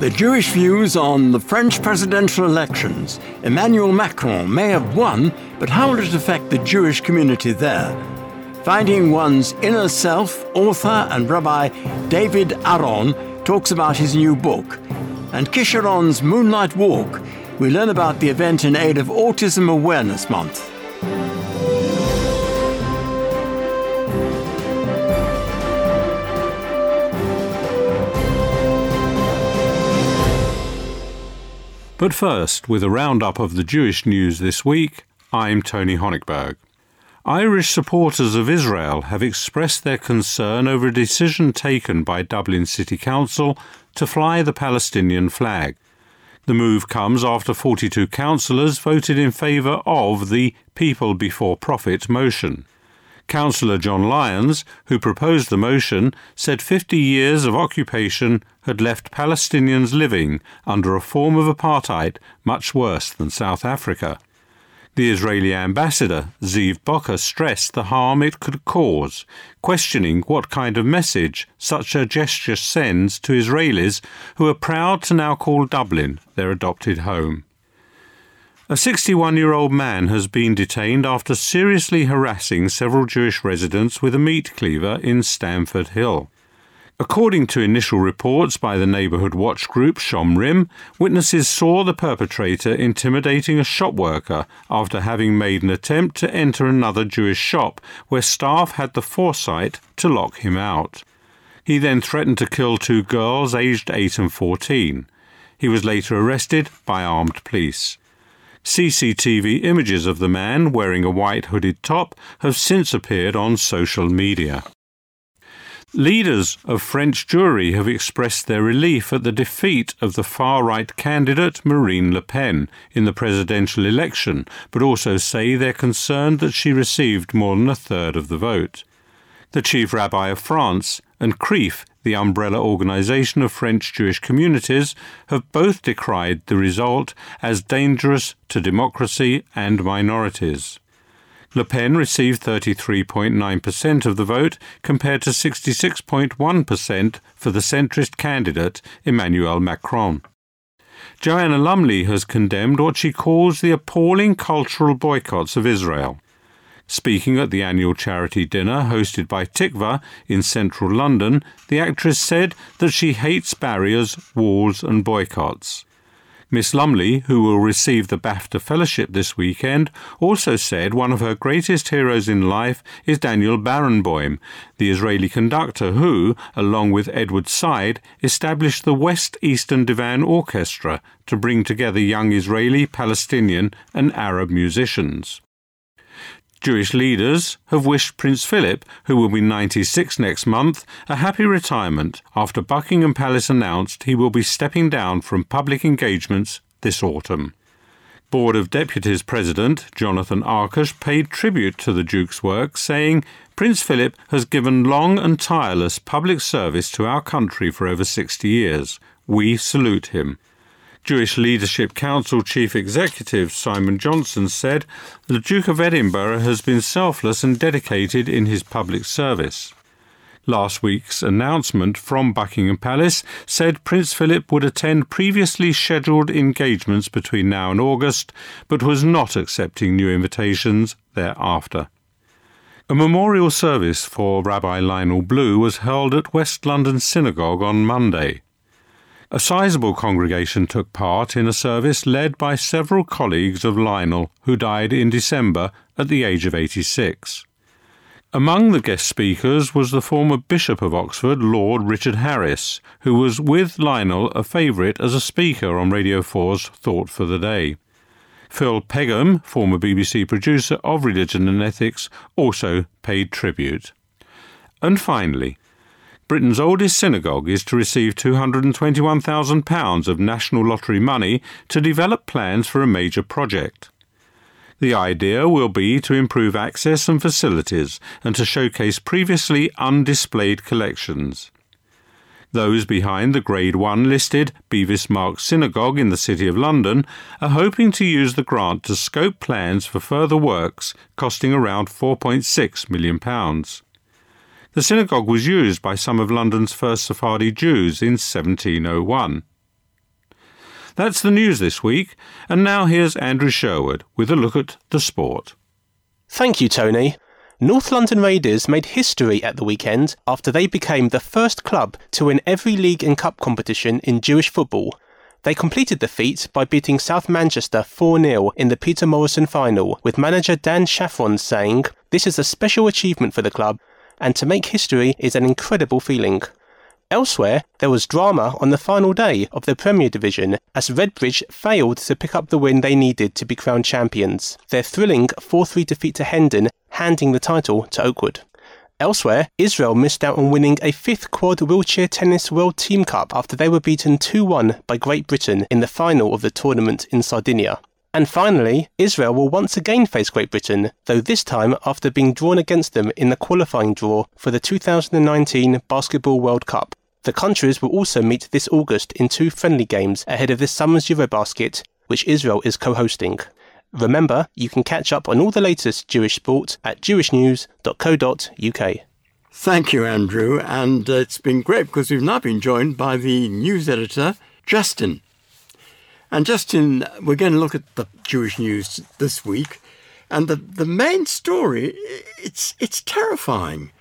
The Jewish views on the French presidential elections. Emmanuel Macron may have won, but how will it affect the Jewish community there? Finding one's inner self, author and Rabbi David Aaron talks about his new book. And Kisharon's Moonlight Walk, we learn about the event in aid of Autism Awareness Month. But first, with a roundup of the Jewish news this week, I'm Tony Honigberg. Irish supporters of Israel have expressed their concern over a decision taken by Dublin City Council to fly the Palestinian flag. The move comes after 42 councillors voted in favour of the People Before Profit motion. Councillor John Lyons, who proposed the motion, said 50 years of occupation had left Palestinians living under a form of apartheid much worse than South Africa. The Israeli ambassador, Ziv Boker, stressed the harm it could cause, questioning what kind of message such a gesture sends to Israelis who are proud to now call Dublin their adopted home. A 61 year old man has been detained after seriously harassing several Jewish residents with a meat cleaver in Stamford Hill. According to initial reports by the neighbourhood watch group Shomrim, witnesses saw the perpetrator intimidating a shop worker after having made an attempt to enter another Jewish shop where staff had the foresight to lock him out. He then threatened to kill two girls aged 8 and 14. He was later arrested by armed police. CCTV images of the man wearing a white hooded top have since appeared on social media. Leaders of French Jewry have expressed their relief at the defeat of the far right candidate Marine Le Pen in the presidential election, but also say they're concerned that she received more than a third of the vote. The chief rabbi of France and CRIF, the umbrella organization of French Jewish communities, have both decried the result as dangerous to democracy and minorities. Le Pen received 33.9% of the vote compared to 66.1% for the centrist candidate Emmanuel Macron. Joanna Lumley has condemned what she calls the appalling cultural boycotts of Israel. Speaking at the annual charity dinner hosted by Tikva in central London, the actress said that she hates barriers, walls, and boycotts. Miss Lumley, who will receive the BAFTA Fellowship this weekend, also said one of her greatest heroes in life is Daniel Barenboim, the Israeli conductor who, along with Edward Said, established the West Eastern Divan Orchestra to bring together young Israeli, Palestinian, and Arab musicians. Jewish leaders have wished Prince Philip, who will be 96 next month, a happy retirement after Buckingham Palace announced he will be stepping down from public engagements this autumn. Board of Deputies President Jonathan Arkush paid tribute to the Duke's work, saying, Prince Philip has given long and tireless public service to our country for over 60 years. We salute him. Jewish Leadership Council Chief Executive Simon Johnson said the Duke of Edinburgh has been selfless and dedicated in his public service. Last week's announcement from Buckingham Palace said Prince Philip would attend previously scheduled engagements between now and August, but was not accepting new invitations thereafter. A memorial service for Rabbi Lionel Blue was held at West London Synagogue on Monday. A sizable congregation took part in a service led by several colleagues of Lionel, who died in December at the age of 86. Among the guest speakers was the former Bishop of Oxford, Lord Richard Harries, who was with Lionel a favourite as a speaker on Radio 4's Thought for the Day. Phil Pegham, former BBC producer of Religion and Ethics, also paid tribute. And finally, Britain's oldest synagogue is to receive £221,000 of National Lottery money to develop plans for a major project. The idea will be to improve access and facilities and to showcase previously undisplayed collections. Those behind the Grade 1 listed Bevis Marks Synagogue in the City of London are hoping to use the grant to scope plans for further works costing around £4.6 million. The synagogue was used by some of London's first Sephardi Jews in 1701. That's the news this week, and now here's Andrew Sherwood with a look at the sport. Thank you, Tony. North London Raiders made history at the weekend after they became the first club to win every league and cup competition in Jewish football. They completed the feat by beating South Manchester 4 0 in the Peter Morrison final, with manager Dan Shaffron saying, This is a special achievement for the club, and to make history is an incredible feeling. Elsewhere, there was drama on the final day of the Premier Division as Redbridge failed to pick up the win they needed to be crowned champions. Their thrilling 4 3 defeat to Hendon, handing the title to Oakwood. Elsewhere, Israel missed out on winning a fifth quad wheelchair tennis World Team Cup after they were beaten 2 1 by Great Britain in the final of the tournament in Sardinia. And finally, Israel will once again face Great Britain, though this time after being drawn against them in the qualifying draw for the 2019 Basketball World Cup. The countries will also meet this August in two friendly games ahead of this summer's Eurobasket, which Israel is co hosting. Remember, you can catch up on all the latest Jewish sport at jewishnews.co.uk. Thank you, Andrew. And uh, it's been great because we've now been joined by the news editor, Justin. And Justin, we're going to look at the Jewish news this week. And the, the main story, it's, it's terrifying.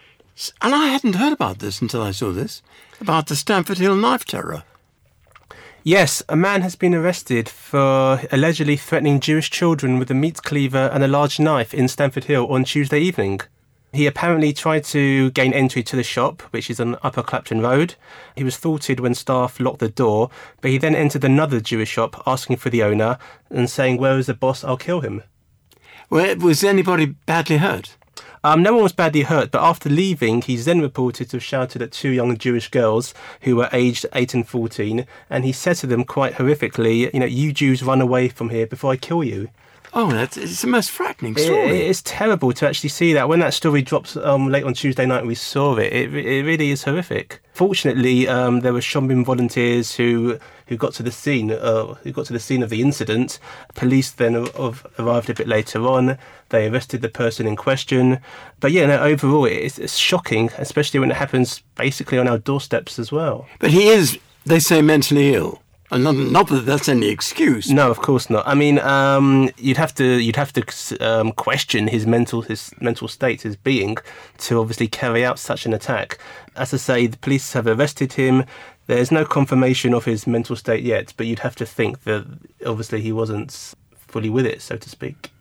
And I hadn't heard about this until I saw this about the Stamford Hill knife terror. Yes, a man has been arrested for allegedly threatening Jewish children with a meat cleaver and a large knife in Stamford Hill on Tuesday evening. He apparently tried to gain entry to the shop, which is on Upper Clapton Road. He was thwarted when staff locked the door, but he then entered another Jewish shop asking for the owner and saying, Where is the boss? I'll kill him. Well, was anybody badly hurt? Um, no one was badly hurt, but after leaving, he's then reported to have shouted at two young Jewish girls who were aged 8 and 14, and he said to them quite horrifically, You know, you Jews run away from here before I kill you. Oh, that's it's the most frightening story. It, it's terrible to actually see that. When that story drops um, late on Tuesday night, we saw it. It, it really is horrific. Fortunately, um, there were Shomrim volunteers who who got to the scene. Uh, who got to the scene of the incident. Police then arrived a bit later on. They arrested the person in question. But yeah, no, overall, it's, it's shocking, especially when it happens basically on our doorsteps as well. But he is, they say, mentally ill. Not, that that's any excuse. No, of course not. I mean, um, you'd have to you'd have to um, question his mental his mental state, his being, to obviously carry out such an attack. As I say, the police have arrested him. There's no confirmation of his mental state yet, but you'd have to think that obviously he wasn't fully with it, so to speak.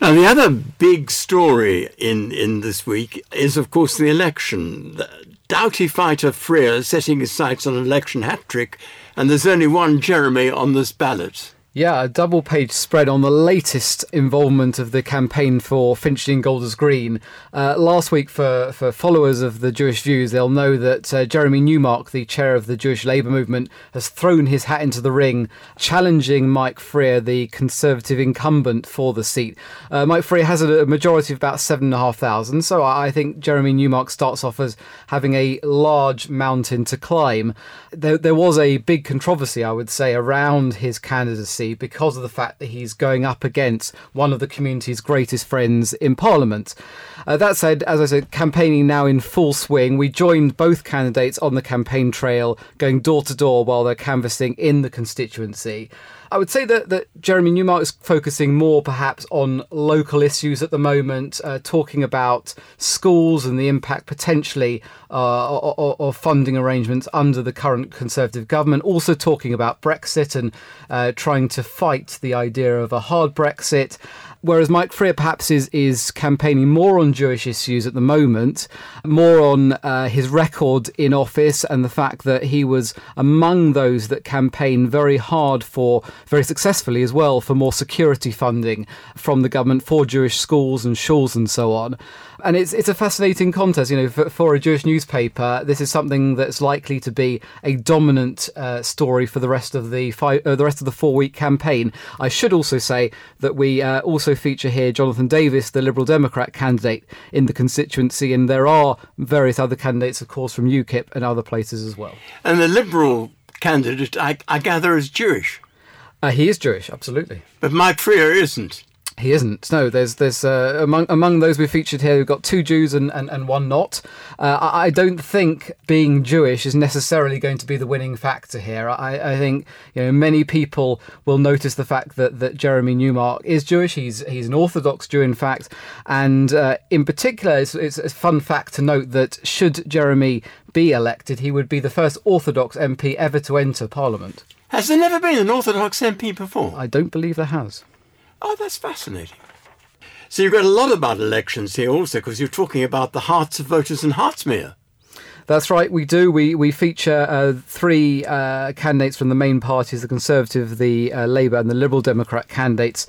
Now, the other big story in, in this week is, of course, the election. The Doughty fighter Freer setting his sights on an election hat trick and there's only one Jeremy on this ballot. Yeah, a double page spread on the latest involvement of the campaign for Finchley and Golders Green. Uh, last week, for, for followers of the Jewish views, they'll know that uh, Jeremy Newmark, the chair of the Jewish Labour movement, has thrown his hat into the ring, challenging Mike Freer, the Conservative incumbent for the seat. Uh, Mike Freer has a majority of about 7,500, so I think Jeremy Newmark starts off as having a large mountain to climb. There, there was a big controversy, I would say, around his candidacy because of the fact that he's going up against one of the community's greatest friends in Parliament. Uh, that said, as I said, campaigning now in full swing. We joined both candidates on the campaign trail, going door to door while they're canvassing in the constituency. I would say that, that Jeremy Newmark is focusing more perhaps on local issues at the moment, uh, talking about schools and the impact potentially uh, of funding arrangements under the current Conservative government. Also talking about Brexit and uh, trying to fight the idea of a hard Brexit whereas Mike Freer perhaps is is campaigning more on Jewish issues at the moment, more on uh, his record in office and the fact that he was among those that campaigned very hard for, very successfully as well, for more security funding from the government for Jewish schools and shuls and so on and it's it's a fascinating contest. You know, for, for, a Jewish newspaper, this is something that's likely to be a dominant uh, story for the rest of the five, uh, the rest of the four week campaign. I should also say that we uh, also feature here Jonathan Davis, the Liberal Democrat candidate in the constituency, and there are various other candidates, of course, from UKIP and other places as well. And the Liberal candidate, I, I gather, is Jewish. Uh, he is Jewish, absolutely. But Mike Freer isn't. He isn't. No, there's there's uh, among among those we featured here, we've got two Jews and, and, and one not. Uh, I, I don't think being Jewish is necessarily going to be the winning factor here. I, I think you know many people will notice the fact that, that Jeremy Newmark is Jewish. He's he's an Orthodox Jew, in fact, and uh, in particular, it's, it's a fun fact to note that should Jeremy be elected, he would be the first Orthodox MP ever to enter Parliament. Has there never been an Orthodox MP before? I don't believe there has. Oh, that's fascinating. So you've got a lot about elections here also because you're talking about the hearts of voters in Hertsmere. That's right, we do. We we feature uh, three uh, candidates from the main parties: the Conservative, the uh, Labour, and the Liberal Democrat candidates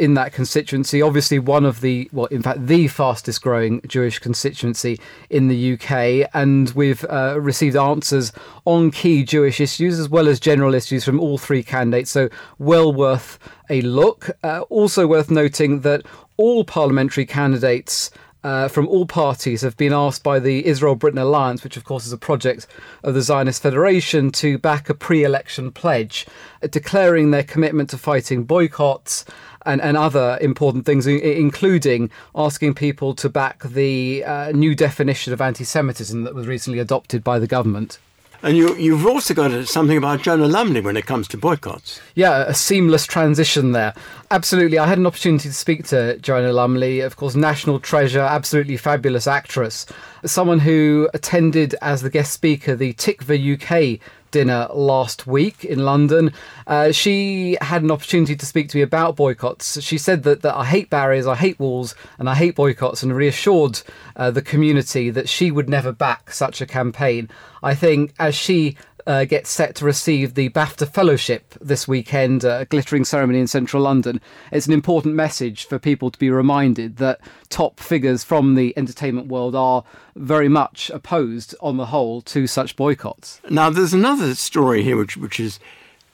in that constituency. Obviously, one of the, well, in fact, the fastest growing Jewish constituency in the UK. And we've uh, received answers on key Jewish issues as well as general issues from all three candidates. So, well worth a look. Uh, also, worth noting that all parliamentary candidates. Uh, from all parties have been asked by the Israel Britain Alliance, which of course is a project of the Zionist Federation, to back a pre election pledge uh, declaring their commitment to fighting boycotts and, and other important things, including asking people to back the uh, new definition of anti Semitism that was recently adopted by the government. And you, you've also got something about Joanna Lumley when it comes to boycotts. Yeah, a seamless transition there. Absolutely. I had an opportunity to speak to Joanna Lumley, of course, national treasure, absolutely fabulous actress, someone who attended as the guest speaker the Tikva UK dinner last week in London. Uh, she had an opportunity to speak to me about boycotts. She said that, that I hate barriers, I hate walls, and I hate boycotts, and reassured uh, the community that she would never back such a campaign. I think as she uh, gets set to receive the BAFTA Fellowship this weekend, a glittering ceremony in central London. It's an important message for people to be reminded that top figures from the entertainment world are very much opposed, on the whole, to such boycotts. Now, there's another story here which, which has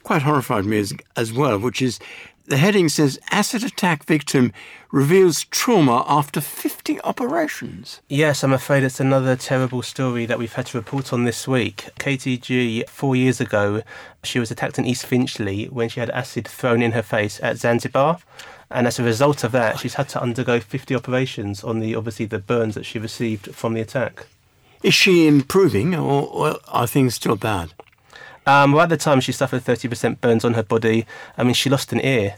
quite horrified me as, as well, which is the heading says acid attack victim reveals trauma after 50 operations. Yes, I'm afraid it's another terrible story that we've had to report on this week. KTG, four years ago, she was attacked in East Finchley when she had acid thrown in her face at Zanzibar. And as a result of that, she's had to undergo 50 operations on the obviously the burns that she received from the attack. Is she improving or, or are things still bad? Um, well, at the time, she suffered 30% burns on her body. I mean, she lost an ear.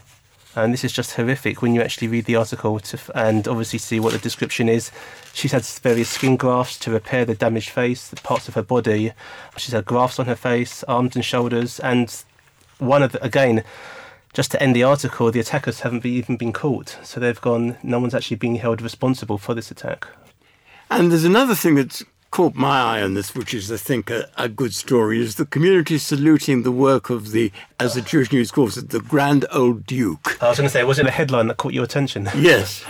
And this is just horrific when you actually read the article to, and obviously see what the description is. She's had various skin grafts to repair the damaged face, the parts of her body. She's had grafts on her face, arms and shoulders. And one of the, again, just to end the article, the attackers haven't be, even been caught. So they've gone, no one's actually being held responsible for this attack. And there's another thing that's caught my eye on this, which is, I think, a, a, good story, is the community saluting the work of the, as the Jewish News calls it, the Grand Old Duke. I was going to say, was it a headline that caught your attention? Yes.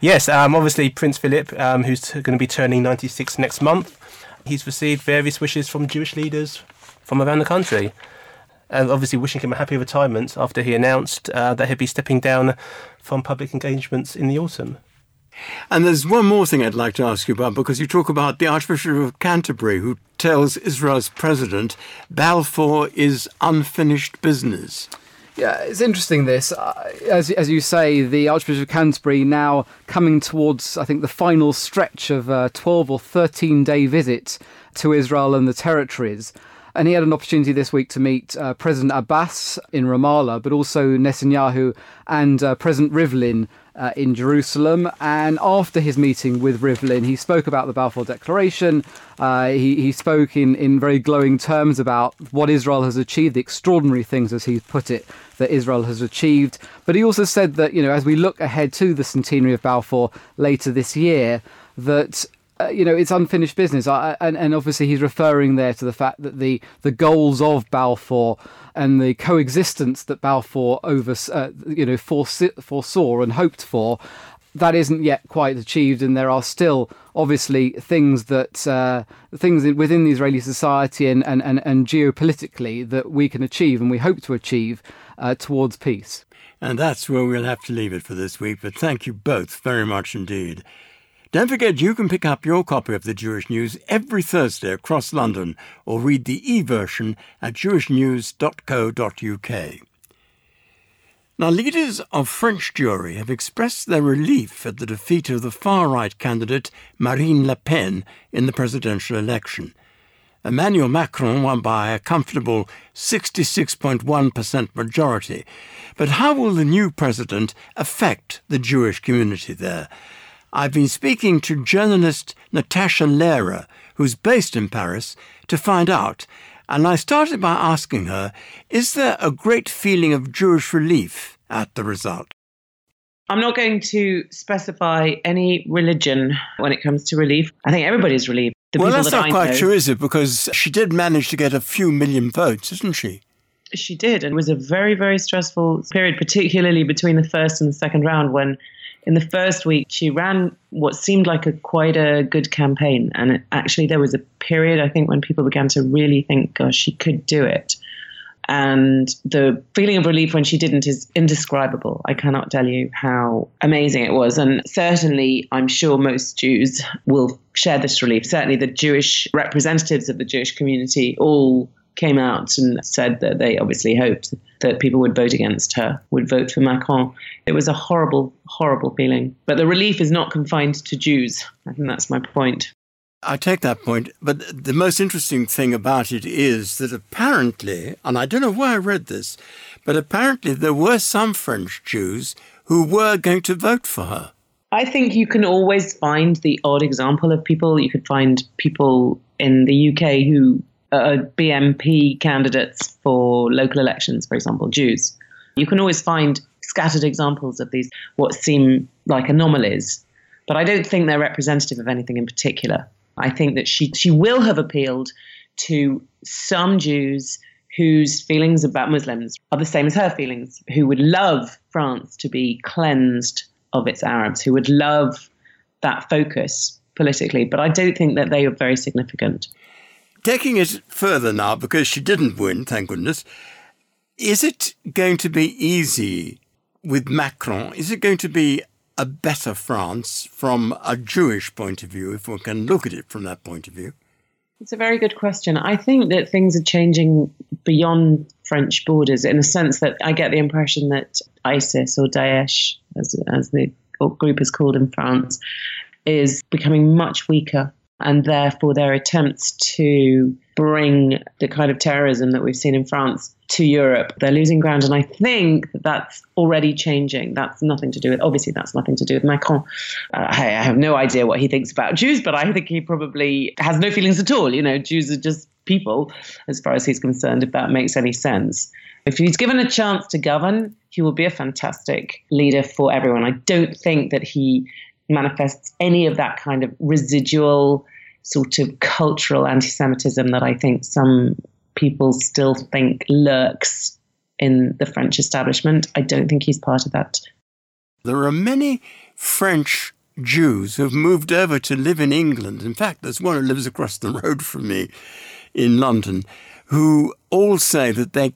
yes, um, obviously, Prince Philip, um, who's going to be turning 96 next month, he's received various wishes from Jewish leaders from around the country. And obviously, wishing him a happy retirement after he announced uh, that he'd be stepping down from public engagements in the autumn. And there's one more thing I'd like to ask you about because you talk about the Archbishop of Canterbury who tells Israel's president Balfour is unfinished business. Yeah, it's interesting. This, uh, as as you say, the Archbishop of Canterbury now coming towards, I think, the final stretch of a twelve or thirteen day visit to Israel and the territories. And he had an opportunity this week to meet uh, President Abbas in Ramallah, but also Netanyahu and uh, President Rivlin uh, in Jerusalem. And after his meeting with Rivlin, he spoke about the Balfour Declaration. Uh, he, he spoke in, in very glowing terms about what Israel has achieved, the extraordinary things, as he put it, that Israel has achieved. But he also said that, you know, as we look ahead to the centenary of Balfour later this year, that uh, you know, it's unfinished business. I, and, and obviously, he's referring there to the fact that the, the goals of Balfour and the coexistence that Balfour over, uh, you know, foresaw and hoped for, that isn't yet quite achieved, and there are still obviously things that uh, things within the Israeli society and, and, and, and, geopolitically that we can achieve and we hope to achieve uh, towards peace. And that's where we'll have to leave it for this week. But thank you both very much indeed. Don't forget you can pick up your copy of the Jewish News every Thursday across London or read the e version at jewishnews.co.uk. Now, leaders of French Jewry have expressed their relief at the defeat of the far right candidate Marine Le Pen in the presidential election. Emmanuel Macron won by a comfortable 66.1% majority. But how will the new president affect the Jewish community there? I've been speaking to journalist Natasha Lehrer, who's based in Paris, to find out. And I started by asking her Is there a great feeling of Jewish relief at the result? I'm not going to specify any religion when it comes to relief. I think everybody's relieved. The well, that's that not I quite know, true, is it? Because she did manage to get a few million votes, didn't she? She did. And it was a very, very stressful period, particularly between the first and the second round when in the first week, she ran what seemed like a quite a good campaign. And it, actually, there was a period, I think, when people began to really think, gosh, she could do it. And the feeling of relief when she didn't is indescribable. I cannot tell you how amazing it was. And certainly, I'm sure most Jews will share this relief. Certainly, the Jewish representatives of the Jewish community all came out and said that they obviously hoped that people would vote against her, would vote for Macron. It was a horrible, horrible feeling. But the relief is not confined to Jews. I think that's my point. I take that point, but the most interesting thing about it is that apparently, and I don't know where I read this, but apparently there were some French Jews who were going to vote for her. I think you can always find the odd example of people. You could find people in the UK who Uh, uh, are BNP candidates for local elections, for example, Jews. You can always find scattered examples of these, what seem like anomalies, but I don't think they're representative of anything in particular. I think that she she will have appealed to some Jews whose feelings about Muslims are the same as her feelings, who would love France to be cleansed of its Arabs, who would love that focus politically. But I don't think that they are very significant. Taking it further now, because she didn't win, thank goodness, is it going to be easy with Macron? Is it going to be a better France from a Jewish point of view, if one can look at it from that point of view? It's a very good question. I think that things are changing beyond French borders in a sense that I get the impression that ISIS or Daesh, as, as the group is called in France, is becoming much weaker and therefore their attempts to bring the kind of terrorism that we've seen in France to Europe. They're losing ground, and I think that that's already changing. That's nothing to do with, obviously, that's nothing to do with Macron. Uh, I, I have no idea what he thinks about Jews, but I think he probably has no feelings at all. You know, Jews are just people, as far as he's concerned, if that makes any sense. If he's given a chance to govern, he will be a fantastic leader for everyone. I don't think that he manifests any of that kind of residual sort of cultural anti Semitism that I think some people still think lurks in the French establishment. I don't think he's part of that. There are many French Jews who have moved over to live in England. In fact, there's one who lives across the road from me in London who all say that they,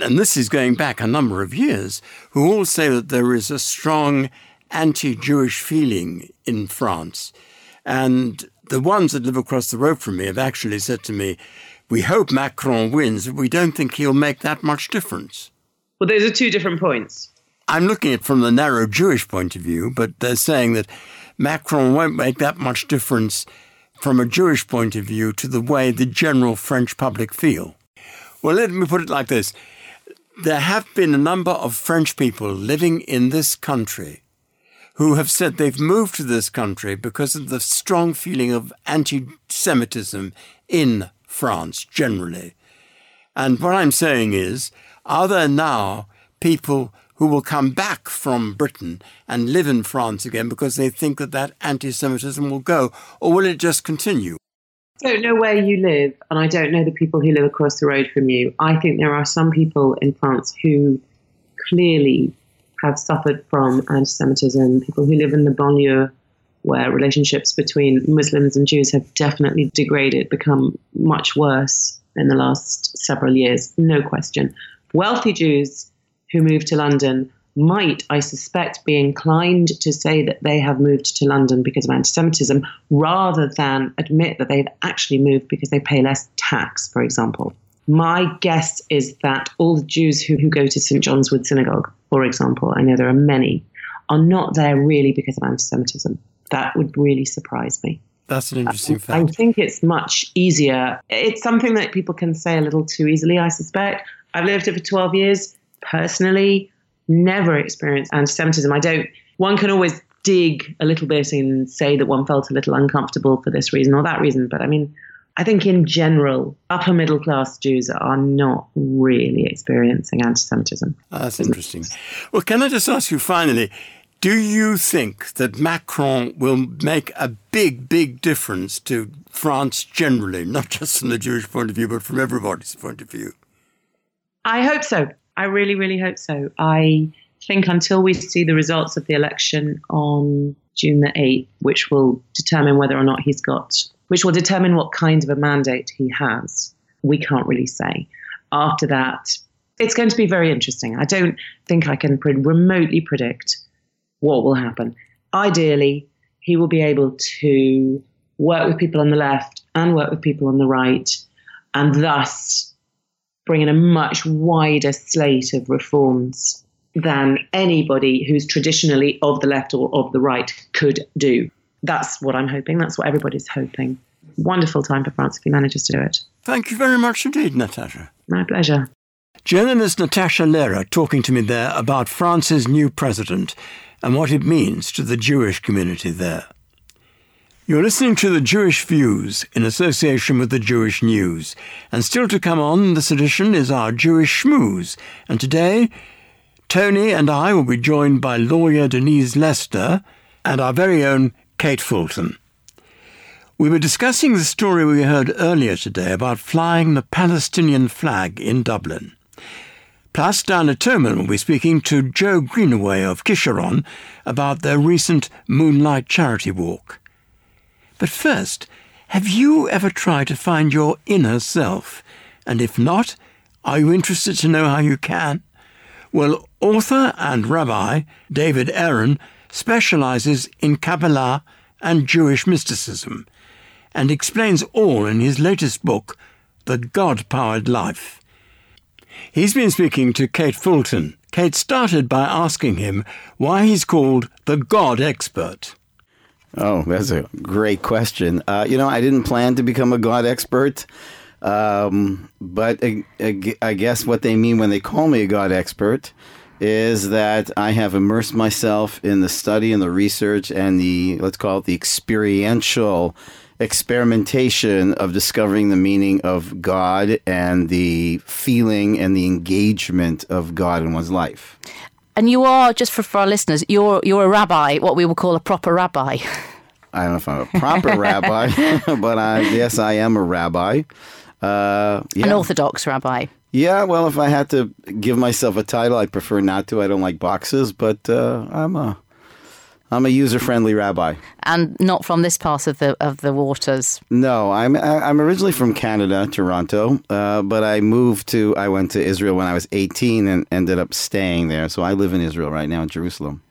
and this is going back a number of years, who all say that there is a strong anti Jewish feeling in France. And the ones that live across the road from me have actually said to me, We hope Macron wins, but we don't think he'll make that much difference. Well, those are two different points. I'm looking at it from the narrow Jewish point of view, but they're saying that Macron won't make that much difference from a Jewish point of view to the way the general French public feel. Well, let me put it like this. There have been a number of French people living in this country who have said they've moved to this country because of the strong feeling of anti Semitism in France generally. And what I'm saying is, are there now people who will come back from Britain and live in France again because they think that that anti Semitism will go, or will it just continue? I don't know where you live, and I don't know the people who live across the road from you. I think there are some people in France who clearly have suffered from anti Semitism, people who live in the banlieue, where relationships between Muslims and Jews have definitely degraded, become much worse in the last several years, no question. Wealthy Jews who move to London might, I suspect, be inclined to say that they have moved to London because of anti Semitism rather than admit that they've actually moved because they pay less tax, for example. My guess is that all the Jews who, who go to St. John's Wood Synagogue for example, I know there are many, are not there really because of anti Semitism. That would really surprise me. That's an uh, interesting I, fact. I think it's much easier. It's something that people can say a little too easily, I suspect. I've lived here for 12 years. Personally, never experienced anti Semitism. I don't, one can always dig a little bit and say that one felt a little uncomfortable for this reason or that reason. But I mean, I think in general, upper middle class Jews are not really experiencing anti Semitism. Ah, that's interesting. Well, can I just ask you finally do you think that Macron will make a big, big difference to France generally, not just from the Jewish point of view, but from everybody's point of view? I hope so. I really, really hope so. I think until we see the results of the election on June the 8th, which will determine whether or not he's got, which will determine what kind of a mandate he has, we can't really say. After that, it's going to be very interesting. I don't think I can pre- remotely predict what will happen. Ideally, he will be able to work with people on the left and work with people on the right, and thus bring in a much wider slate of reforms than anybody who's traditionally of the left or of the right could do. That's what I'm hoping. That's what everybody's hoping. Wonderful time for France if he manages to do it. Thank you very much indeed, Natasha. My pleasure. Journalist Natasha Lehrer talking to me there about France's new president and what it means to the Jewish community there. You're listening to the Jewish Views in association with the Jewish News, and still to come on this edition is our Jewish Schmooze, and today Tony and I will be joined by lawyer Denise Lester and our very own Kate Fulton. We were discussing the story we heard earlier today about flying the Palestinian flag in Dublin. Plus, Diana Toman will be speaking to Joe Greenaway of Kisharon about their recent Moonlight Charity Walk. But first, have you ever tried to find your inner self? And if not, are you interested to know how you can? Well, author and rabbi David Aaron specializes in Kabbalah and Jewish mysticism and explains all in his latest book, The God Powered Life. He's been speaking to Kate Fulton. Kate started by asking him why he's called the God expert. Oh, that's a great question. Uh, you know, I didn't plan to become a God expert, um, but I, I guess what they mean when they call me a God expert is that I have immersed myself in the study and the research and the, let's call it the experiential experimentation of discovering the meaning of God and the feeling and the engagement of God in one's life. And you are, just for, for our listeners, you're you're a rabbi, what we would call a proper rabbi. I don't know if I'm a proper rabbi, but I, yes, I am a rabbi. Uh, yeah. An Orthodox rabbi. Yeah, well, if I had to give myself a title, I prefer not to. I don't like boxes, but uh, I'm a I'm a user-friendly rabbi. And not from this part of the of the waters. No, I'm I'm originally from Canada, Toronto, uh, but I moved to I went to Israel when I was 18 and ended up staying there. So I live in Israel right now in Jerusalem.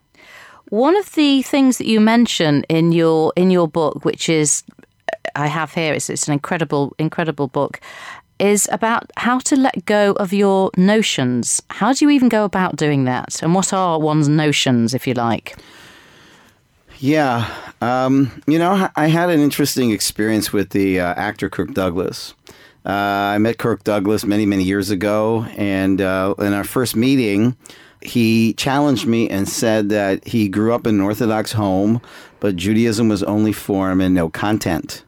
One of the things that you mention in your in your book, which is I have here, it's, it's an incredible incredible book, is about how to let go of your notions. How do you even go about doing that? And what are one's notions, if you like? Yeah, um, you know, I had an interesting experience with the uh, actor Kirk Douglas. Uh, I met Kirk Douglas many, many years ago, and uh, in our first meeting, he challenged me and said that he grew up in an Orthodox home, but Judaism was only form and no content.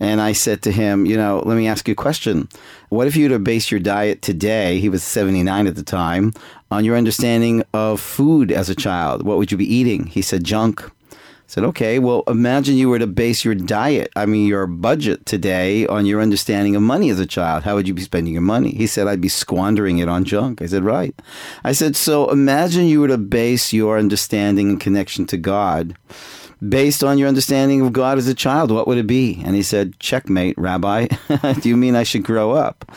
And I said to him, you know, let me ask you a question. What if you were to base your diet today, he was 79 at the time, on your understanding of food as a child? What would you be eating? He said, junk I said, okay, well, imagine you were to base your diet, I mean, your budget today on your understanding of money as a child. How would you be spending your money? He said, I'd be squandering it on junk. I said, right. I said, so imagine you were to base your understanding and connection to God based on your understanding of God as a child. What would it be? And he said, checkmate, Rabbi. Do you mean I should grow up?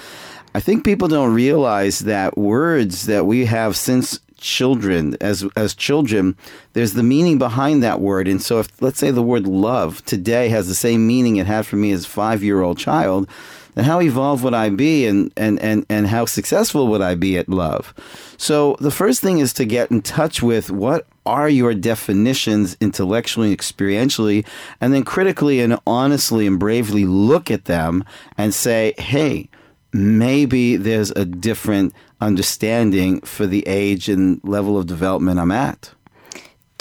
I think people don't realize that words that we have since children as as children there's the meaning behind that word and so if let's say the word love today has the same meaning it had for me as a 5-year-old child then how evolved would I be and, and, and, and how successful would I be at love? So the first thing is to get in touch with what are your definitions intellectually and experientially, and then critically and honestly and bravely look at them and say, hey, maybe there's a different understanding for the age and level of development I'm at.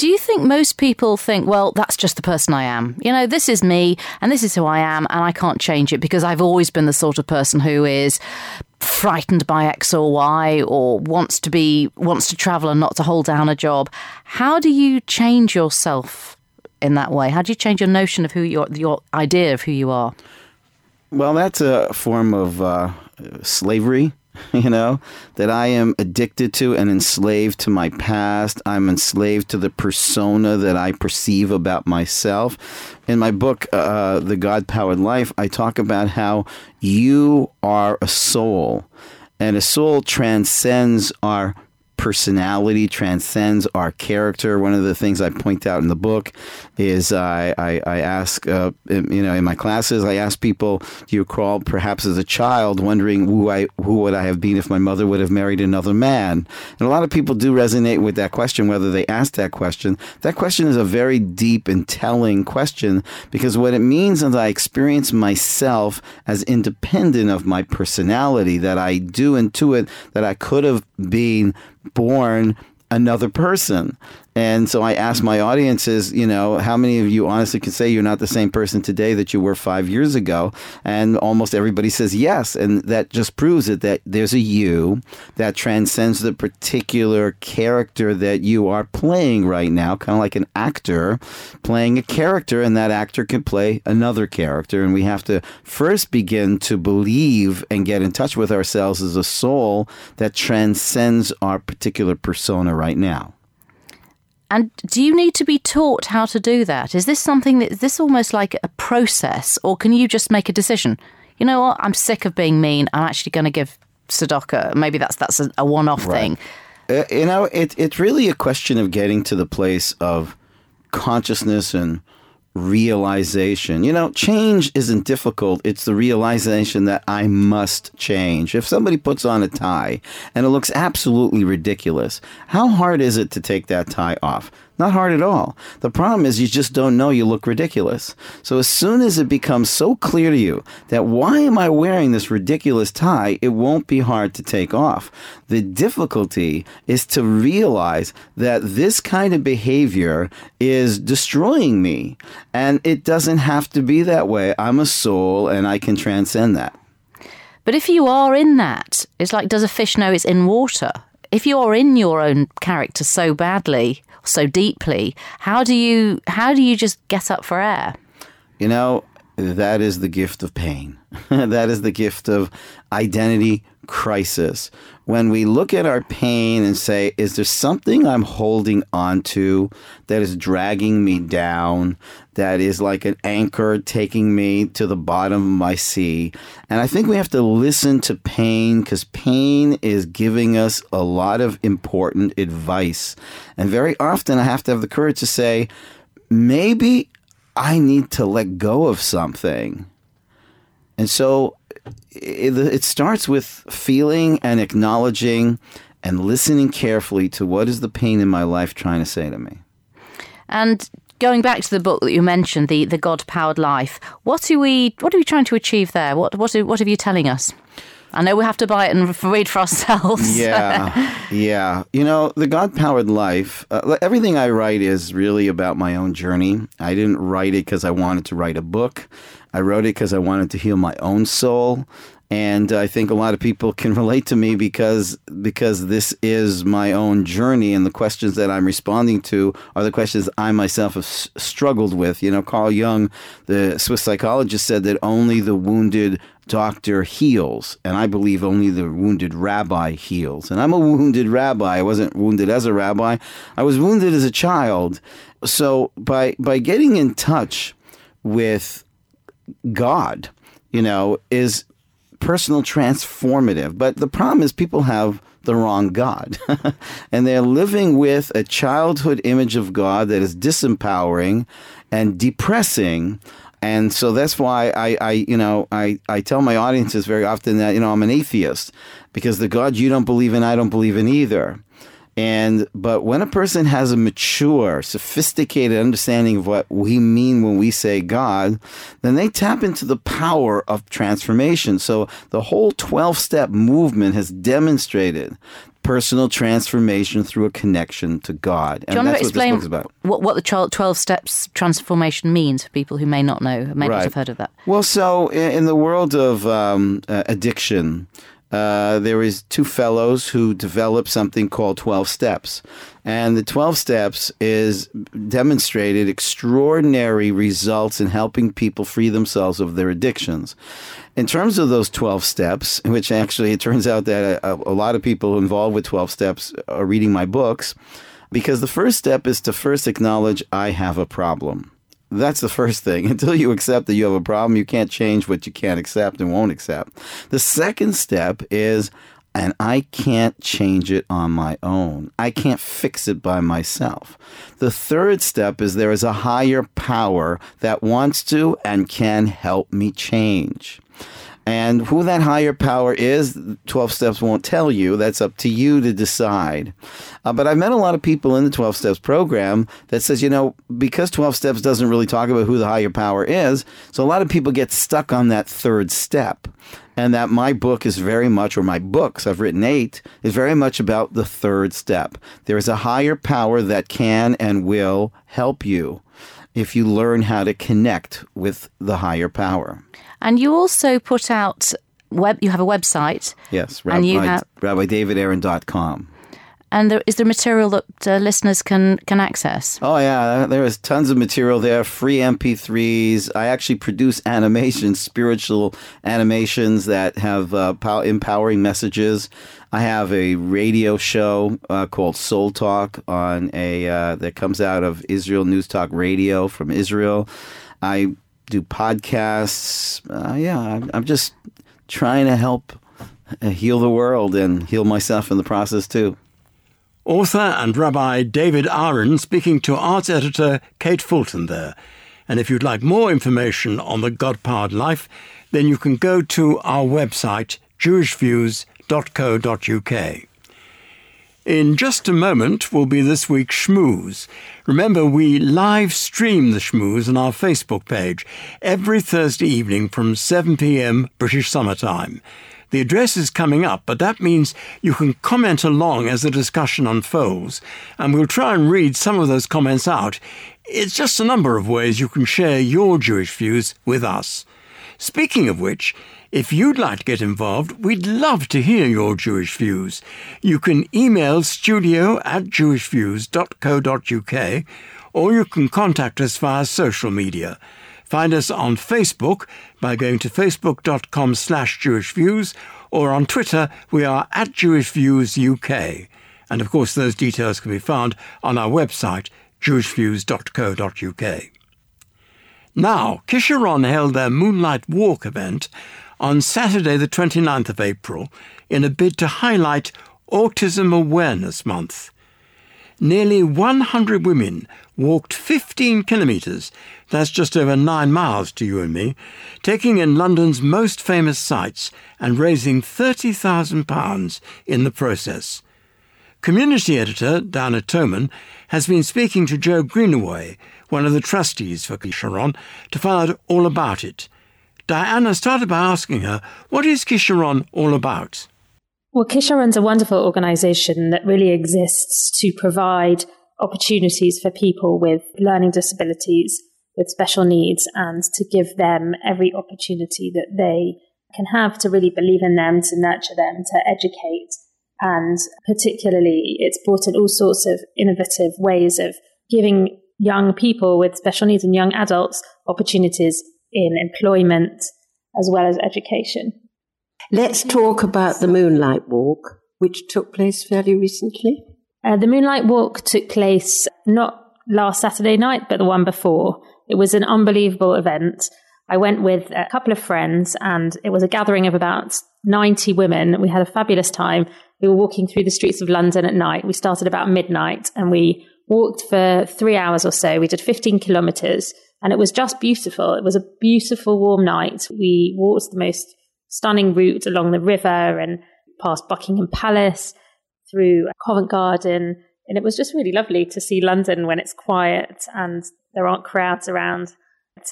Do you think most people think, well, that's just the person I am? You know, this is me and this is who I am and I can't change it because I've always been the sort of person who is frightened by X or Y or wants to be wants to travel and not to hold down a job. How do you change yourself in that way? How do you change your notion of who your your idea of who you are? Well, that's a form of uh, slavery you know, that I am addicted to and enslaved to my past. I'm enslaved to the persona that I perceive about myself. In my book, uh, uh The God Powered Life, I talk about how you are a soul, and a soul transcends our personality transcends our character. One of the things I point out in the book is I, I, I ask, uh, you know, in my classes, I ask people, do you crawl perhaps as a child wondering who I who would I have been if my mother would have married another man? And a lot of people do resonate with that question, whether they ask that question. That question is a very deep and telling question because what it means is I experience myself as independent of my personality, that I do intuit that I could have been born another person. And so I ask my audiences, you know, how many of you honestly can say you're not the same person today that you were five years ago? And almost everybody says yes. And that just proves it that there's a you that transcends the particular character that you are playing right now, kind of like an actor playing a character, and that actor can play another character. And we have to first begin to believe and get in touch with ourselves as a soul that transcends our particular persona right now. And do you need to be taught how to do that? Is this something that is this almost like a process, or can you just make a decision? You know what? I'm sick of being mean. I'm actually going to give tzedakah. Maybe that's that's a, a one-off right. thing. Uh, you know, it, it's really a question of getting to the place of consciousness and realization. You know, change isn't difficult. It's the realization that I must change. If somebody puts on a tie and it looks absolutely ridiculous, how hard is it to take that tie off? Not hard at all. The problem is you just don't know you look ridiculous. So as soon as it becomes so clear to you that why am I wearing this ridiculous tie, it won't be hard to take off. The difficulty is to realize that this kind of behavior is destroying me. And it doesn't have to be that way. I'm a soul and I can transcend that. But if you are in that, it's like, does a fish know it's in water? If you're in your own character so badly, so deeply, how do you how do you just get up for air? You know, that is the gift of pain. that is the gift of identity crisis. When we look at our pain and say, is there something I'm holding on to that is dragging me down, that is like an anchor taking me to the bottom of my sea? And I think we have to listen to pain because pain is giving us a lot of important advice. And very often I have to have the courage to say, maybe I need to let go of something. And so it, it starts with feeling and acknowledging and listening carefully to what is the pain in my life trying to say to me. And going back to the book that you mentioned, the the God powered life, what are we what are we trying to achieve there? What what are, what are you telling us? I know we have to buy it and read for ourselves. yeah, yeah. You know, the God powered life. Uh, everything I write is really about my own journey. I didn't write it because I wanted to write a book. I wrote it because I wanted to heal my own soul. And I think a lot of people can relate to me because because this is my own journey, and the questions that I'm responding to are the questions I myself have s- struggled with. You know, Carl Jung, the Swiss psychologist, said that only the wounded doctor heals, and I believe only the wounded rabbi heals. And I'm a wounded rabbi. I wasn't wounded as a rabbi. I was wounded as a child. So by by getting in touch with God, you know, is personal transformative. But the problem is people have the wrong God. and they're living with a childhood image of God that is disempowering and depressing. And so that's why I, I you know, I, I tell my audiences very often that, you know, I'm an atheist because the God you don't believe in, I don't believe in either. And but when a person has a mature, sophisticated understanding of what we mean when we say God, then they tap into the power of transformation. So the whole 12 step movement has demonstrated personal transformation through a connection to God. And Do you want to explain what, what, what, the 12 steps transformation means for people who may not know, may right. not have heard of that? Well, so in, the world of um, uh, addiction, uh, there is two fellows who developed something called 12 steps and the 12 steps is demonstrated extraordinary results in helping people free themselves of their addictions in terms of those 12 steps which actually it turns out that a, a lot of people involved with 12 steps are reading my books because the first step is to first acknowledge i have a problem that's the first thing. Until you accept that you have a problem, you can't change what you can't accept and won't accept. The second step is, and I can't change it on my own. I can't fix it by myself. The third step is there is a higher power that wants to and can help me change. And who that higher power is, 12 Steps won't tell you. That's up to you to decide. Uh, but I've met a lot of people in the 12 Steps program that says, you know, because 12 Steps doesn't really talk about who the higher power is, so a lot of people get stuck on that third step. And that my book is very much, or my books, I've written eight, is very much about the third step. There is a higher power that can and will help you if you learn how to connect with the higher power. And you also put out web. You have a website. Yes, Rabbi, and you have rabbidavidaaron.com. And there, is there material that uh, listeners can can access? Oh yeah, there is tons of material there. Free MP3s. I actually produce animations, spiritual animations that have uh, pow- empowering messages. I have a radio show uh, called Soul Talk on a uh, that comes out of Israel News Talk Radio from Israel. I do podcasts. Uh, yeah, I'm, just trying to help uh, heal the world and heal myself in the process too. Author and Rabbi David Aaron speaking to arts editor Kate Fulton there. And if you'd like more information on the God powered life, then you can go to our website, jewishviews.co.uk. In just a moment will be this week's schmooze. Remember, we live stream the schmooze on our Facebook page every Thursday evening from 7 pm British Summer Time. The address is coming up, but that means you can comment along as the discussion unfolds, and we'll try and read some of those comments out. It's just a number of ways you can share your Jewish views with us. Speaking of which, if you'd like to get involved, we'd love to hear your Jewish views. You can email studio at jewishviews.co.uk or you can contact us via social media. Find us on Facebook by going to facebook.com slash jewishviews or on Twitter we are at jewishviewsuk. And of course those details can be found on our website jewishviews.co.uk. Now, Kisharon held their Moonlight Walk event on Saturday, the 29th of April, in a bid to highlight Autism Awareness Month. Nearly 100 women walked 15 kilometres, that's just over nine miles to you and me, taking in London's most famous sights and raising £30,000 in the process. Community editor Diana Toman has been speaking to Joe Greenaway, one of the trustees for Kisharon, to find out all about it – Diana started by asking her, What is Kisharon all about? Well, Kisharon's a wonderful organization that really exists to provide opportunities for people with learning disabilities, with special needs, and to give them every opportunity that they can have to really believe in them, to nurture them, to educate. And particularly, it's brought in all sorts of innovative ways of giving young people with special needs and young adults opportunities in employment as well as education. Let's talk about the Moonlight Walk, which took place fairly recently. Uh, the Moonlight Walk took place not last Saturday night, but the one before. It was an unbelievable event. I went with a couple of friends, and it was a gathering of about 90 women. We had a fabulous time. We were walking through the streets of London at night. We started about midnight and we walked for three hours or so. We did 15 kilometers and it was just beautiful. It was a beautiful, warm night. We walked the most stunning route along the river and past Buckingham Palace, through Covent Garden. And it was just really lovely to see London when it's quiet and there aren't crowds around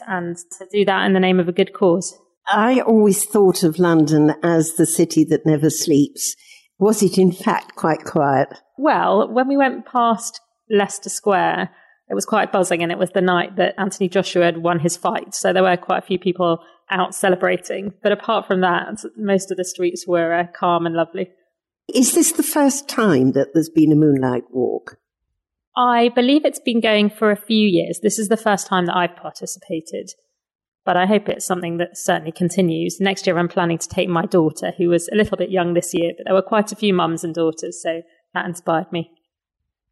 and to do that in the name of a good cause. I always thought of London as the city that never sleeps. Was it in fact quite quiet? Well, when we went past Leicester Square, it was quite buzzing, and it was the night that Anthony Joshua had won his fight. So there were quite a few people out celebrating. But apart from that, most of the streets were uh, calm and lovely. Is this the first time that there's been a moonlight walk? I believe it's been going for a few years. This is the first time that I've participated but I hope it's something that certainly continues. Next year, I'm planning to take my daughter, who was a little bit young this year, but there were quite a few mums and daughters, so that inspired me.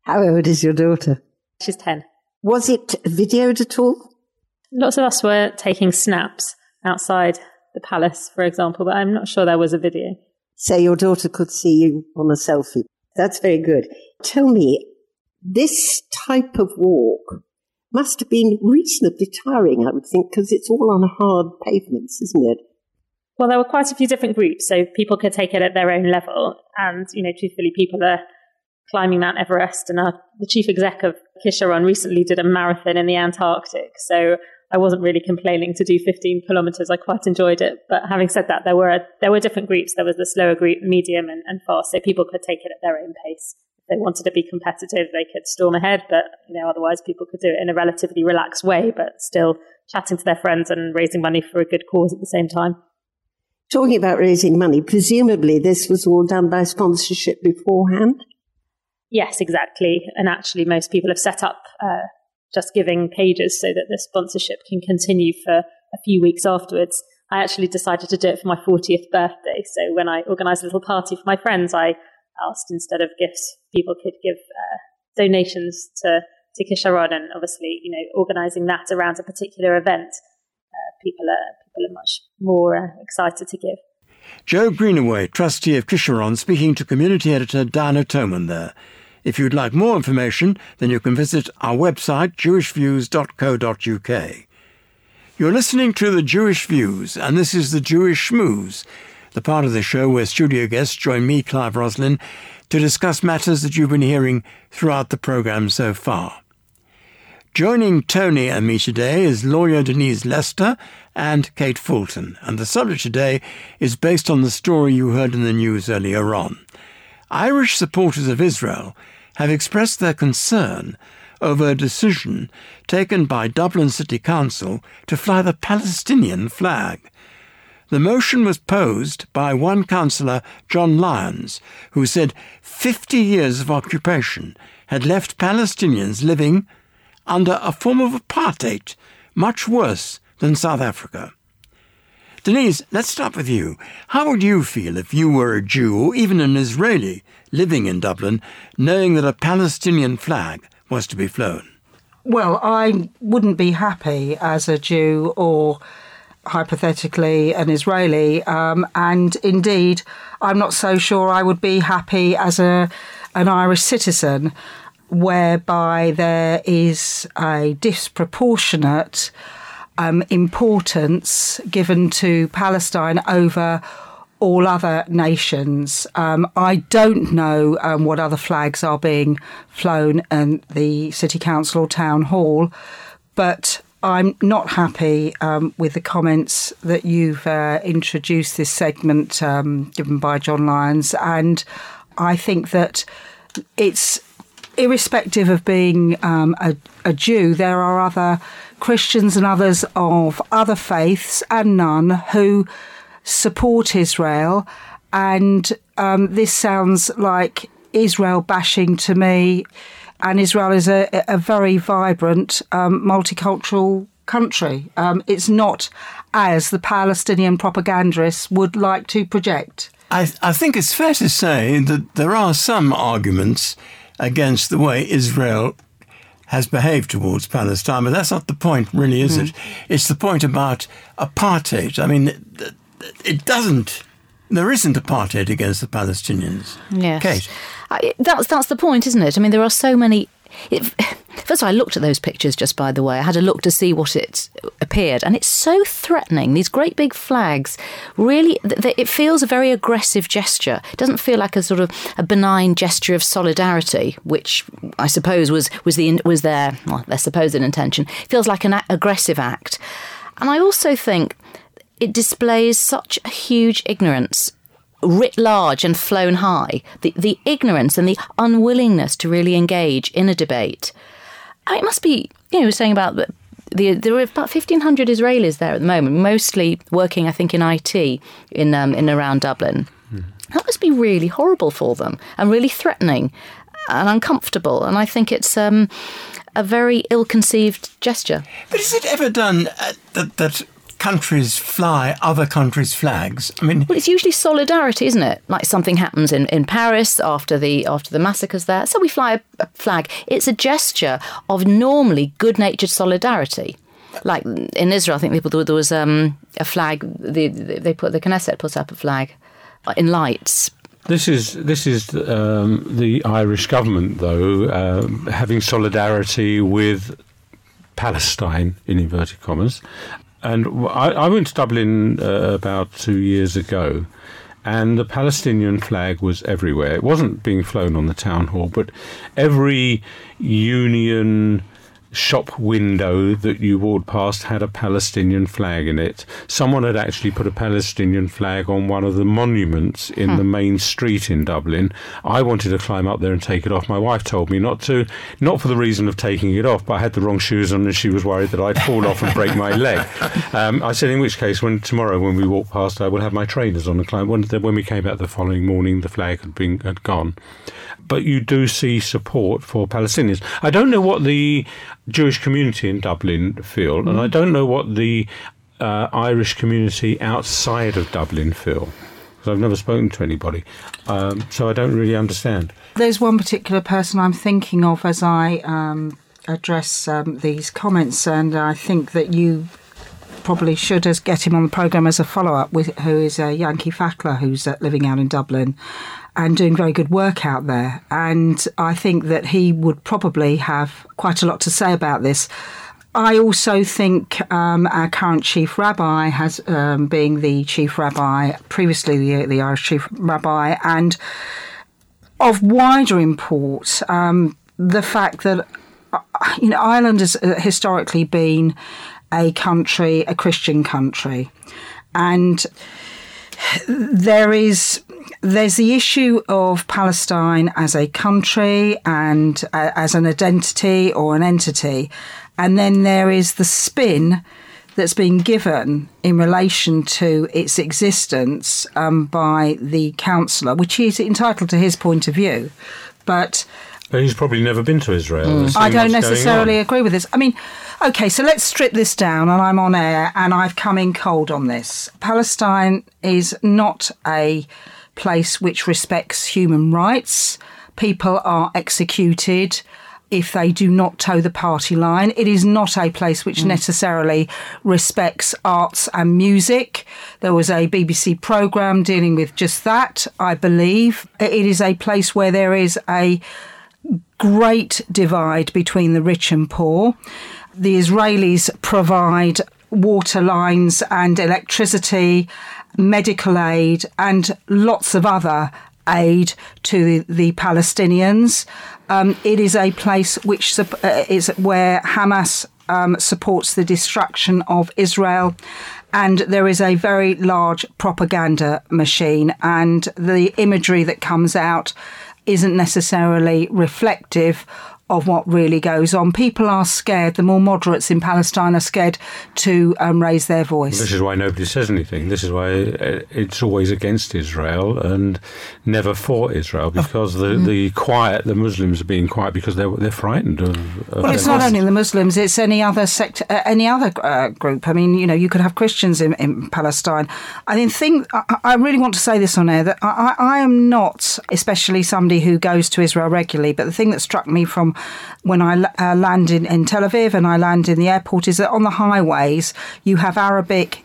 How old is your daughter? She's 10. Was it videoed at all? Lots of us were taking snaps outside the palace, for example, but I'm not sure there was a video. So your daughter could see you on a selfie. That's very good. Tell me, this type of walk, must have been reasonably tiring, I would think, because it's all on hard pavements, isn't it? Well, there were quite a few different groups, so people could take it at their own level. And, you know, truthfully, people are climbing Mount Everest. And our, the chief exec of Kisharon recently did a marathon in the Antarctic. So I wasn't really complaining to do 15 kilometers. I quite enjoyed it. But having said that, there were, there were different groups. There was the slower group, medium, and, and fast. So people could take it at their own pace they wanted to be competitive, they could storm ahead, but you know, otherwise people could do it in a relatively relaxed way, but still chatting to their friends and raising money for a good cause at the same time. Talking about raising money, presumably this was all done by sponsorship beforehand. Yes, exactly. And actually, most people have set up uh, just giving pages so that the sponsorship can continue for a few weeks afterwards. I actually decided to do it for my 40th birthday. So when I organised a little party for my friends, I asked instead of gifts, people could give uh, donations to to Kisharon, and obviously, you know, organising that around a particular event, uh, people are people are much more uh, excited to give. Joe Greenaway, trustee of Kisharon, speaking to community editor Diana Toman there. If you'd like more information, then you can visit our website, jewishviews.co.uk. You're listening to The Jewish Views, and this is The Jewish Schmooze, the part of the show where studio guests join me, Clive Roslin, to discuss matters that you've been hearing throughout the programme so far. Joining Tony and me today is lawyer Denise Lester and Kate Fulton, and the subject today is based on the story you heard in the news earlier on. Irish supporters of Israel have expressed their concern over a decision taken by Dublin City Council to fly the Palestinian flag. The motion was posed by one councillor, John Lyons, who said 50 years of occupation had left Palestinians living under a form of apartheid much worse than South Africa. Denise, let's start with you. How would you feel if you were a Jew or even an Israeli living in Dublin, knowing that a Palestinian flag was to be flown? Well, I wouldn't be happy as a Jew or hypothetically an Israeli, um, and indeed, I'm not so sure I would be happy as a an Irish citizen, whereby there is a disproportionate um, importance given to Palestine over all other nations. Um, I don't know um, what other flags are being flown in the city council or town hall, but I'm not happy um, with the comments that you've uh, introduced this segment um, given by John Lyons, and I think that it's irrespective of being um, a, a, Jew, there are other Christians and others of other faiths and none who support Israel, and um, this sounds like Israel bashing to me and Israel is a, a very vibrant, um, multicultural country. Um, it's not as the Palestinian propagandists would like to project. I, I think it's fair to say that there are some arguments against the way Israel has behaved towards Palestine, but that's not the point, really, is mm. it? It's the point about apartheid. I mean, it, doesn't. There isn't apartheid against the Palestinians. Yes. Kate. I, that's that's the point, isn't it? I mean, there are so many. It, first of all, I looked at those pictures just by the way. I had a look to see what it appeared, and it's so threatening. These great big flags, really, it feels a very aggressive gesture. It doesn't feel like a sort of a benign gesture of solidarity, which I suppose was was the was their well, their supposed intention. It feels like an aggressive act, and I also think it displays such a huge ignorance writ large and flown high, the, the ignorance and the unwillingness to really engage in a debate. it must be, you know, saying about the, the, there are about 1,500 Israelis there at the moment, mostly working, I think, in IT in, um, in around Dublin. Mm. That must be really horrible for them and really threatening and uncomfortable. And I think it's um, a very ill conceived gesture. But is it ever done uh, that, that countries fly other countries' flags. I mean, well, it's usually solidarity, isn't it? Like something happens in, in Paris after the after the massacres there, so we fly a, a flag. It's a gesture of normally good-natured solidarity. Like in Israel, I think people there was um, a flag. The, they put the Knesset put up a flag in lights this is this is um, the Irish government, though, um, having solidarity with Palestine in inverted commas, and I, I went to Dublin uh, about two years ago, and the Palestinian flag was everywhere. It wasn't being flown on the town hall, but every union shop window that you walked past had a Palestinian flag in it. Someone had actually put a Palestinian flag on one of the monuments in hmm. the main street in Dublin. I wanted to climb up there and take it off. My wife told me not to, not for the reason of taking it off, but I had the wrong shoes on and she was worried that I'd fall off and break my leg. Um, I said, in which case, when tomorrow when we walk past, I will have my trainers on and climb. When, when we came out the following morning, the flag had been had gone but you do see support for Palestinians. I don't know what the Jewish community in Dublin feel, mm. and I don't know what the uh, Irish community outside of Dublin feel. Because I've never spoken to anybody, um, so I don't really understand. There's one particular person I'm thinking of as I um, address um, these comments, and I think that you probably should as get him on the programme as a follow up with who is a Yanky Fachler, who's uh, living out in Dublin and doing very good work out there. And I think that he would probably have quite a lot to say about this. I also think um, our current chief rabbi has, um, being the chief rabbi, previously the, the Irish chief rabbi, and of wider import, um, the fact that uh, you know Ireland has uh, historically been a country, a Christian country, and there is there's the issue of Palestine as a country and uh, as an identity or an entity, and then there is the spin that's been given in relation to its existence um, by the councillor, which he's entitled to his point of view, but. But he's probably never been to Israel. Mm. I don't necessarily agree with this. I mean, okay, so let's strip this down, and I'm on air, and I've come in cold on this. Palestine is not a place which respects human rights. People are executed if they do not toe the party line. It is not a place which mm. necessarily respects arts and music. There was a BBC programme dealing with just that, I believe. It is a place where there is a great divide between the rich and poor. The Israelis provide water lines and electricity medical aid, and lots of other aid to the, Palestinians. Um, it is a place which uh, is where Hamas um, supports the destruction of Israel. And there is a very large propaganda machine, and the imagery that comes out isn't necessarily reflective of what really goes on. People are scared. The more moderates in Palestine are scared to um, raise their voice. This is why nobody says anything. This is why it's always against Israel and never for Israel because the, mm. the quiet, the Muslims are being quiet because they're they're frightened of. of well, it's not only the Muslims; it's any other sect, uh, any other uh, group. I mean, you know, you could have Christians in, in Palestine. I think I, I, really want to say this on air that I, I am not, especially somebody who goes to Israel regularly, but the thing that struck me from when I uh, land in, in Tel Aviv and I land in the airport is that on the highways you have Arabic.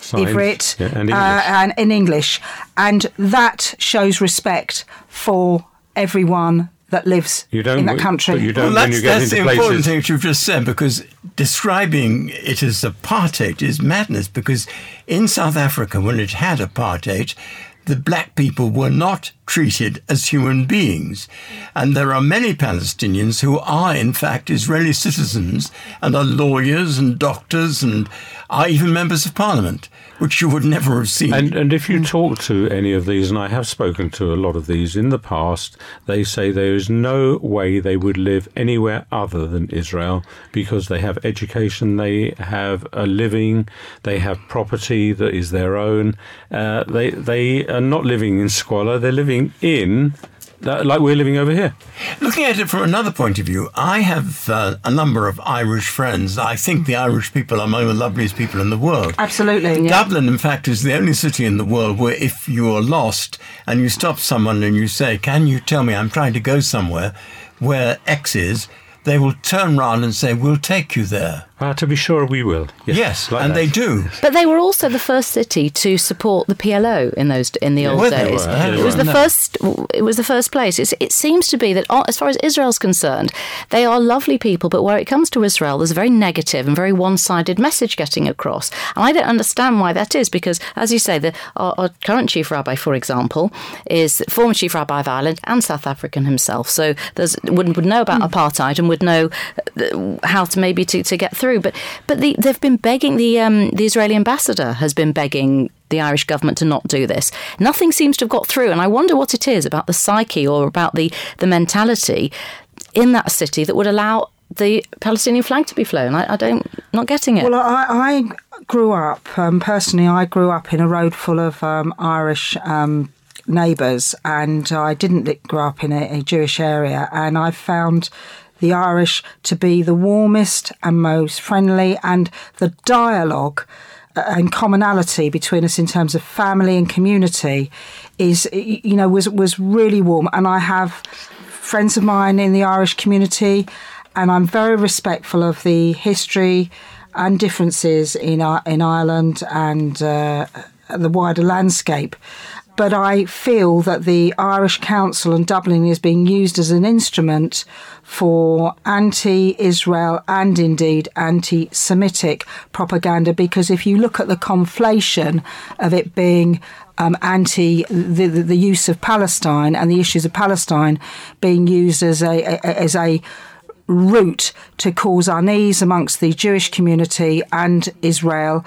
Signs, Ivrit yeah, and uh, and in English, and that shows respect for everyone that lives You don't- in that country. but you don't- Well, when that's, you get that's the into important thing you've just said because describing it as apartheid is madness because in South Africa, when it had apartheid, the black people were not treated as human beings. And there are many Palestinians who are, in fact, Israeli citizens and are lawyers and doctors and are even members of parliament, which you would never have seen. And and if you talk to any of these, and I have spoken to a lot of these in the past, they say there is no way they would live anywhere other than Israel because they have education, they have a living, they have property that is their own. Uh, they they are not living in squalor; they're living in. Uh, Like we're living over here. Looking at it from another point of view, I have uh, a number of Irish friends. I think the Irish people are among the loveliest people in the world. Absolutely. Dublin, in fact, is the only city in the world where if you are lost and you stop someone and you say, Can you tell me I'm trying to go somewhere where X is? They will turn round and say, We'll take you there. Uh, to be sure, we will. Yes, Yes, like and that. they do. But they were also the first city to support the PLO in those in the old well, they days. were, they it was the No. first. It was the first place. It's, it seems to be that, uh, as far as Israel's concerned, they are lovely people. But where it comes to Israel, there's a very negative and very one-sided message getting across. And I don't understand why that is, because as you say, the our, our current chief rabbi, for example, is former chief rabbi of Ireland and South African himself. So there's would, would know about apartheid and would know uh, how to maybe to, to get through. But but the, they've been begging the um, the Israeli ambassador has been begging the Irish government to not do this. Nothing seems to have got through, and I wonder what it is about the psyche or about the the mentality in that city that would allow the Palestinian flag to be flown. I, I don't not getting it. Well, I, I grew up um, personally. I grew up in a road full of um, Irish um, neighbours, and I didn't grow up in a, a Jewish area. And I found the Irish to be the warmest and most friendly, and the dialogue uh, and commonality between us in terms of family and community is, you know, was was really warm. And I have friends of mine in the Irish community, and I'm very respectful of the history and differences in Ir- in Ireland and uh, the wider landscape. But I feel that the Irish Council and Dublin is being used as an instrument for anti Israel and indeed anti Semitic propaganda because if you look at the conflation of it being um, anti the, the, use of Palestine and the issues of Palestine being used as a, a as a route to cause unease amongst the Jewish community and Israel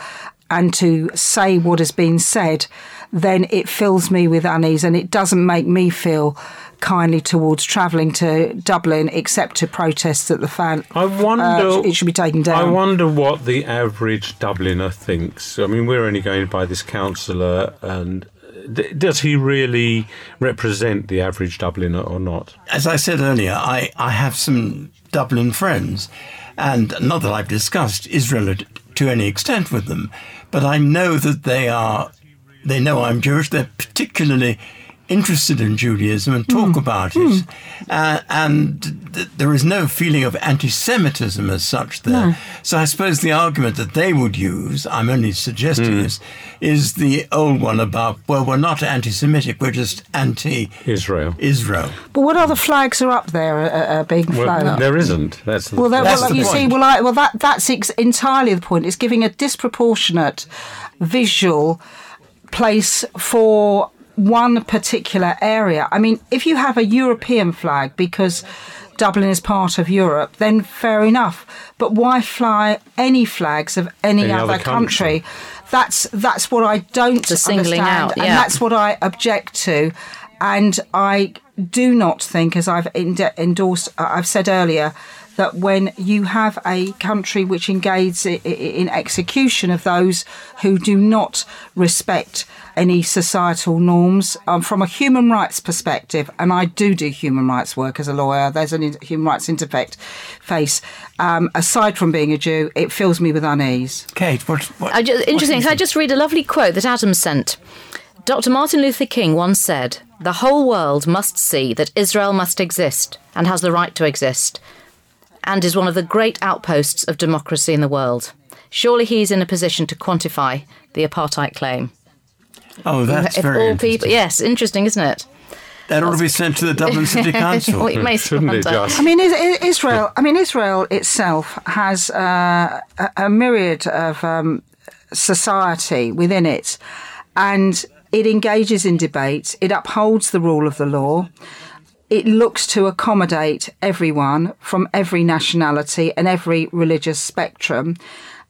and to say what has been said, then it fills me with unease and it doesn't make me feel kindly towards travelling to Dublin except to protest that the fan I wonder. uh, it should be taken down. I wonder what the average Dubliner thinks. I mean, we're only going by this councillor, and d- does he really represent the average Dubliner or not? As I said earlier, I, I have some Dublin friends, and not that I've discussed Israel to any extent with them, but I know that they are, they know I'm Jewish. They're particularly interested in Judaism and talk about it, uh, and th- there is no feeling of anti-Semitism as such there. So I suppose the argument that they would use, I'm only suggesting this, is the old one about well, we're not anti-Semitic, we're just anti-Israel. Israel. but what other flags are up there uh, uh, being Well, flown? there isn't. That's the Well, that, That's well the you see, well, I, well, that that's ex- entirely the point. It's giving a disproportionate visual place for one particular area. I mean, if you have a European flag because Dublin is part of Europe, then fair enough. But why fly any flags of any, Any other, other country. country? That's that's what I don't The singling understand, out, and yeah. that's what I object to. And I do not think, as I've ende- endorsed, uh, I've said earlier, that when you have a country which engages i- i- in execution of those who do not respect any societal norms um, from a human rights perspective, and I do do human rights work as a lawyer, there's an in- human rights interface. Face um, aside from being a Jew, it fills me with unease. Kate, what? what I just, interesting. you Can I just read a lovely quote that Adam sent? Dr. Martin Luther King once said, The whole world must see that Israel must exist. and has the right to exist, and is one of the great outposts of democracy in the world. Surely he's in a position to quantify the apartheid claim. Oh, that's if very all interesting. people, yes, interesting, isn't it? That ought to be sent to the Dublin City Council. Well, it may Shouldn't it wonder. just? I mean, is- is- Israel. I mean, Israel itself has uh, a, a myriad of um, society within it, and it engages in debate. It upholds the rule of the law. It looks to accommodate everyone from every nationality and every religious spectrum,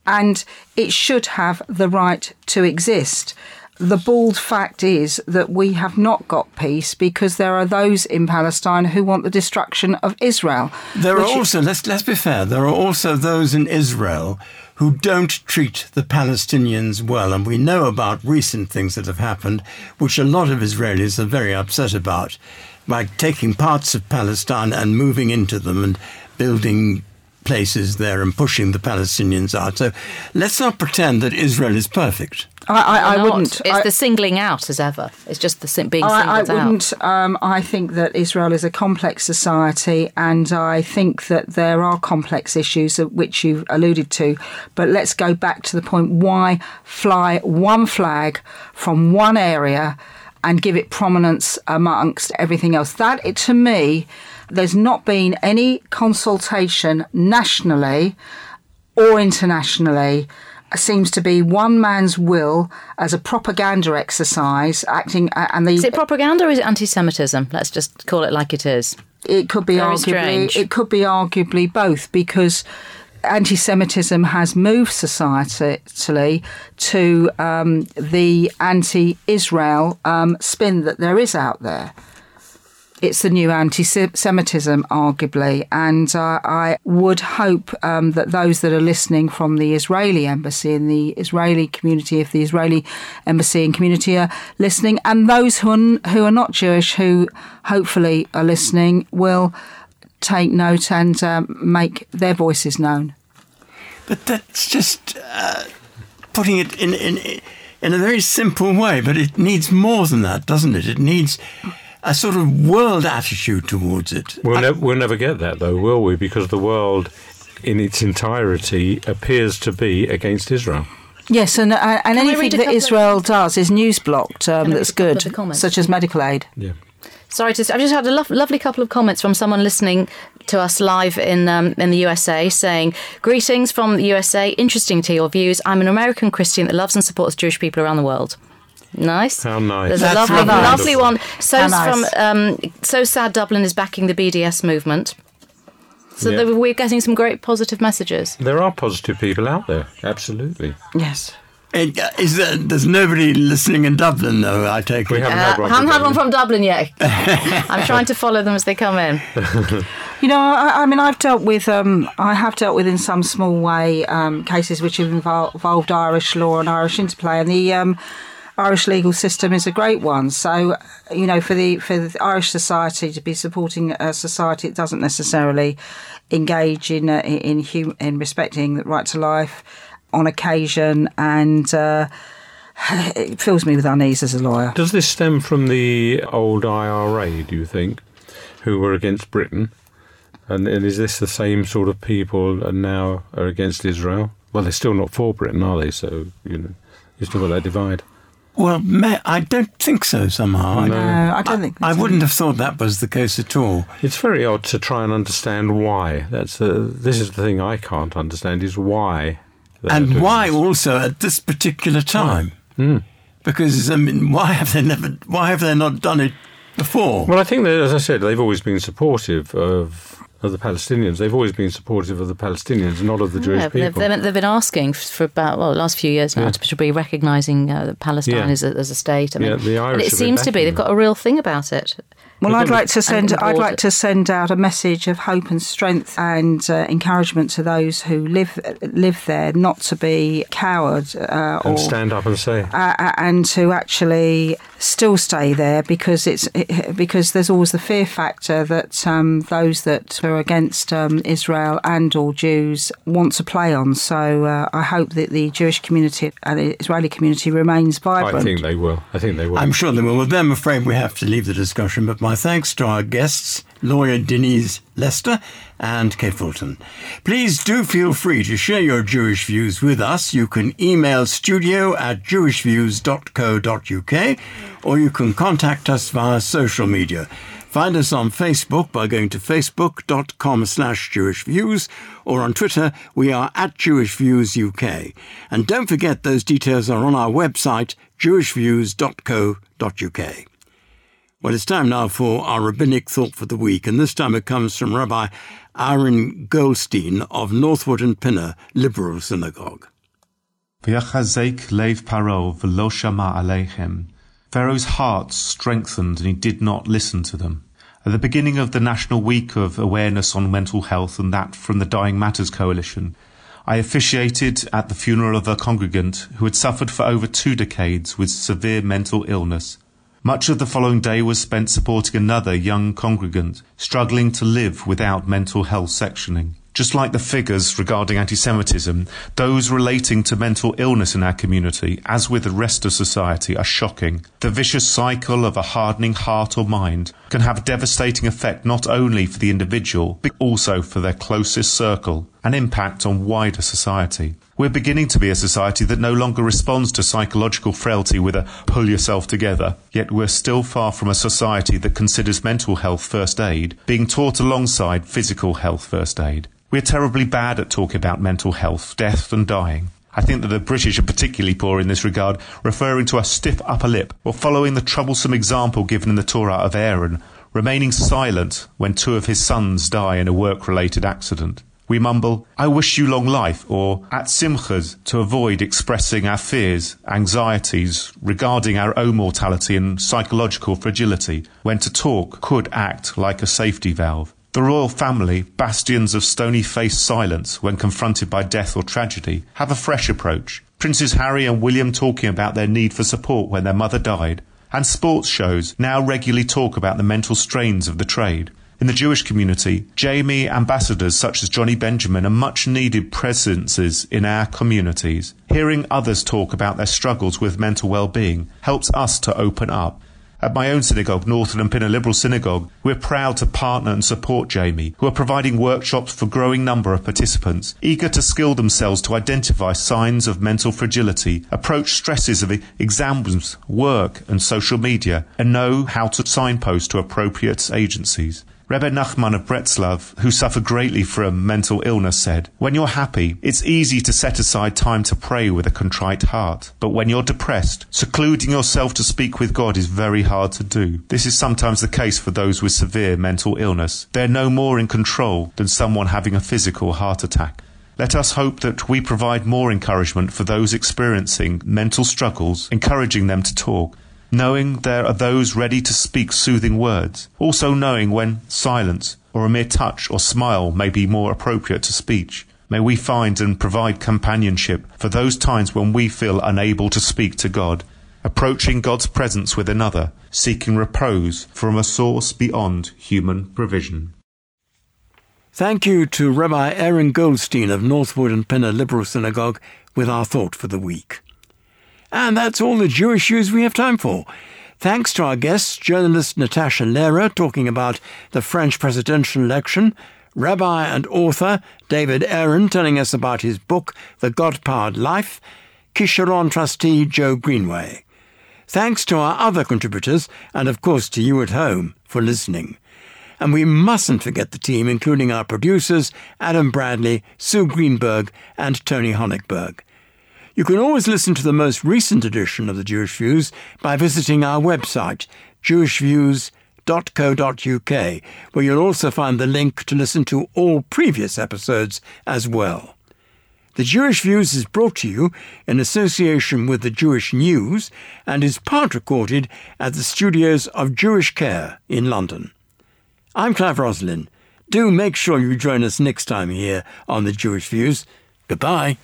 and it should have the right to exist. The bald fact is that we have not got peace because there are those in Palestine who want the destruction of Israel. There are also, let's, let's be fair, there are also those in Israel who don't treat the Palestinians well. And we know about recent things that have happened, which a lot of Israelis are very upset about, by taking parts of Palestine and moving into them and building places there and pushing the Palestinians out. So let's not pretend that Israel is perfect. I, I, I wouldn't. It's I, the singling out as ever. It's just the sim- being singled I, I wouldn't. Um, I think that Israel is a complex society, and I think that there are complex issues which you alluded to. But let's go back to the point: why fly one flag from one area and give it prominence amongst everything else? That, it, to me, there's not been any consultation nationally or internationally uh, seems to be one man's will as a propaganda exercise acting uh, and the Is it propaganda or is it anti-Semitism? Let's just call it like it is. it could be Very arguably strange. it could be arguably both because anti-Semitism has moved societally to um, the anti-Israel um, spin that there is out there. It's the new anti-Semitism, arguably, and uh, I would hope um, that those that are listening from the Israeli embassy and the Israeli community, if the Israeli embassy and community are listening, and those who are, who are not Jewish, who hopefully are listening, will take note and um, make their voices known. But that's just uh, putting it in, in in a very simple way. But it needs more than that, doesn't it? It needs a sort of world attitude towards it. We'll, ne- we'll never get that, though, will we? Because the world in its entirety appears to be against Israel. Yes, and uh, and I anything that couple of- Israel does is news blocked um, that's read a couple of good, such as medical aid. Yeah. Sorry to. I've just had a lo- lovely couple of comments from someone listening to us live in um, in the USA, saying, "Greetings from the USA. Interesting to your views. I'm an American Christian that loves and supports Jewish people around the world." Nice. How nice. There's That's a lovely, lovely. lovely one. So nice. from um, so sad. Dublin is backing the BDS movement. So Yeah. there- we're getting some great positive messages. There are positive people out there, absolutely. Yes. And, uh, is there, there's nobody listening in Dublin, though. I take We it. haven't Uh, had one. haven't from had one Dublin. from Dublin yet. I'm trying to follow them as they come in. You know, I, I mean, I've dealt with, um, I have dealt with in some small way um, cases which have invol- involved Irish law and Irish interplay, and the um, Irish legal system is a great one. So, you know, for the for the Irish society to be supporting a society that doesn't necessarily engage in uh, in hum- in respecting the right to life on occasion, and uh, it fills me with unease as a lawyer. Does this stem from the old IRA, do you think, who were against Britain? And, and is this the same sort of people and now are against Israel? Well, they're still not for Britain, are they? So, you know, you still got that divide. Well, ma- I don't think so. Somehow, I- No, I don't think. I so. wouldn't have thought that was the case at all. It's very odd to try and understand why. That's uh, this is the thing I can't understand is why. They're and why this. also at this particular time? Because I mean, why have they never? Why have they not done it before? Well, I think that, as I said, they've always been supportive of of the Palestinians. They've always been supportive of the Palestinians, not of the Jewish Yeah, they've, people. they've, they've been asking for about well the last few years now Yeah. to, to be recognising uh, Palestine Yeah. as, a, as a state. I mean, Yeah, the and Irish it seems to be they've got a real thing about it. Well, I'd like to send. I'd like to send out a message of hope and strength and uh, encouragement to those who live live there, not to be coward uh, or and stand up and say, uh, and to actually still stay there because it's it, because there's always the fear factor that um, those that are against um, Israel and all Jews want to play on. So uh, I hope that the Jewish community and the Israeli community remains vibrant. I think they will. I think they will. I'm sure they will. With them, I'm afraid we have to leave the discussion. But my My thanks to our guests, lawyer Denise Lester and Kate Fulton. Please do feel free to share your Jewish views with us. You can email studio at jewishviews.co.uk or you can contact us via social media. Find us on Facebook by going to facebook.com slash Jewish Views or on Twitter we are at jewishviewsuk. And don't forget those details are on our website jewishviews.co.uk. Well, it's time now for our rabbinic thought for the week, and this time it comes from Rabbi Aaron Goldstein of Northwood and Pinner Liberal Synagogue. Pharaoh's heart strengthened and he did not listen to them. At the beginning of the National Week of Awareness on Mental Health and that from the Dying Matters Coalition, I officiated at the funeral of a congregant who had suffered for over two decades with severe mental illness much of the following day was spent supporting another young congregant struggling to live without mental health sectioning. Just like the figures regarding anti-Semitism, those relating to mental illness in our community, as with the rest of society, are shocking. The vicious cycle of a hardening heart or mind can have a devastating effect not only for the individual, but also for their closest circle, and impact on wider society. We're beginning to be a society that no longer responds to psychological frailty with a pull yourself together, yet we're still far from a society that considers mental health first aid being taught alongside physical health first aid. We're terribly bad at talking about mental health, death, and dying. I think that the British are particularly poor in this regard, referring to a stiff upper lip, or following the troublesome example given in the Torah of Aaron, remaining silent when two of his sons die in a work related accident. We mumble, I wish you long life, or at simchas, to avoid expressing our fears, anxieties regarding our own mortality and psychological fragility, when to talk could act like a safety valve. The royal family, bastions of stony faced silence when confronted by death or tragedy, have a fresh approach. Princes Harry and William talking about their need for support when their mother died, and sports shows now regularly talk about the mental strains of the trade. In the Jewish community, JAMI ambassadors such as Jonny Benjamin are much needed presences in our communities. Hearing others talk about their struggles with mental well-being helps us to open up at my own synagogue, Northwood and Pinner Liberal Synagogue, we're proud to partner and support JAMI, who are providing workshops for growing number of participants, eager to skill themselves to identify signs of mental fragility, approach stresses of exams, work, and social media, and know how to signpost to appropriate agencies. Rebbe Nachman of Bratslav, who suffered greatly from mental illness, said, When you're happy, it's easy to set aside time to pray with a contrite heart. But when you're depressed, secluding yourself to speak with God is very hard to do. This is sometimes the case for those with severe mental illness. They're no more in control than someone having a physical heart attack. Let us hope that we provide more encouragement for those experiencing mental struggles, encouraging them to talk, knowing there are those ready to speak soothing words, also knowing when silence or a mere touch or smile may be more appropriate to speech. May we find and provide companionship for those times when we feel unable to speak to God, approaching God's presence with another, seeking repose from a source beyond human provision. Thank you to Rabbi Aaron Goldstein of Northwood and Pinner Liberal Synagogue with our thought for the week. And that's all the Jewish news we have time for. Thanks to our guests, journalist Natasha Lehrer talking about the French presidential election, Rabbi and author David Aaron telling us about his book, The God Powered Life, Kisharon trustee Joe Greenaway. Thanks to our other contributors, and of course to you at home for listening. And we mustn't forget the team, including our producers, Adam Bradley, Sue Greenberg, and Tony Honigberg. You can always listen to the most recent edition of the Jewish Views by visiting our website, jewishviews.co.uk, where you'll also find the link to listen to all previous episodes as well. The Jewish Views is brought to you in association with the Jewish News and is part recorded at the studios of Jewish Care in London. I'm Clive Roslin. Do make sure you join us next time here on the Jewish Views. Goodbye.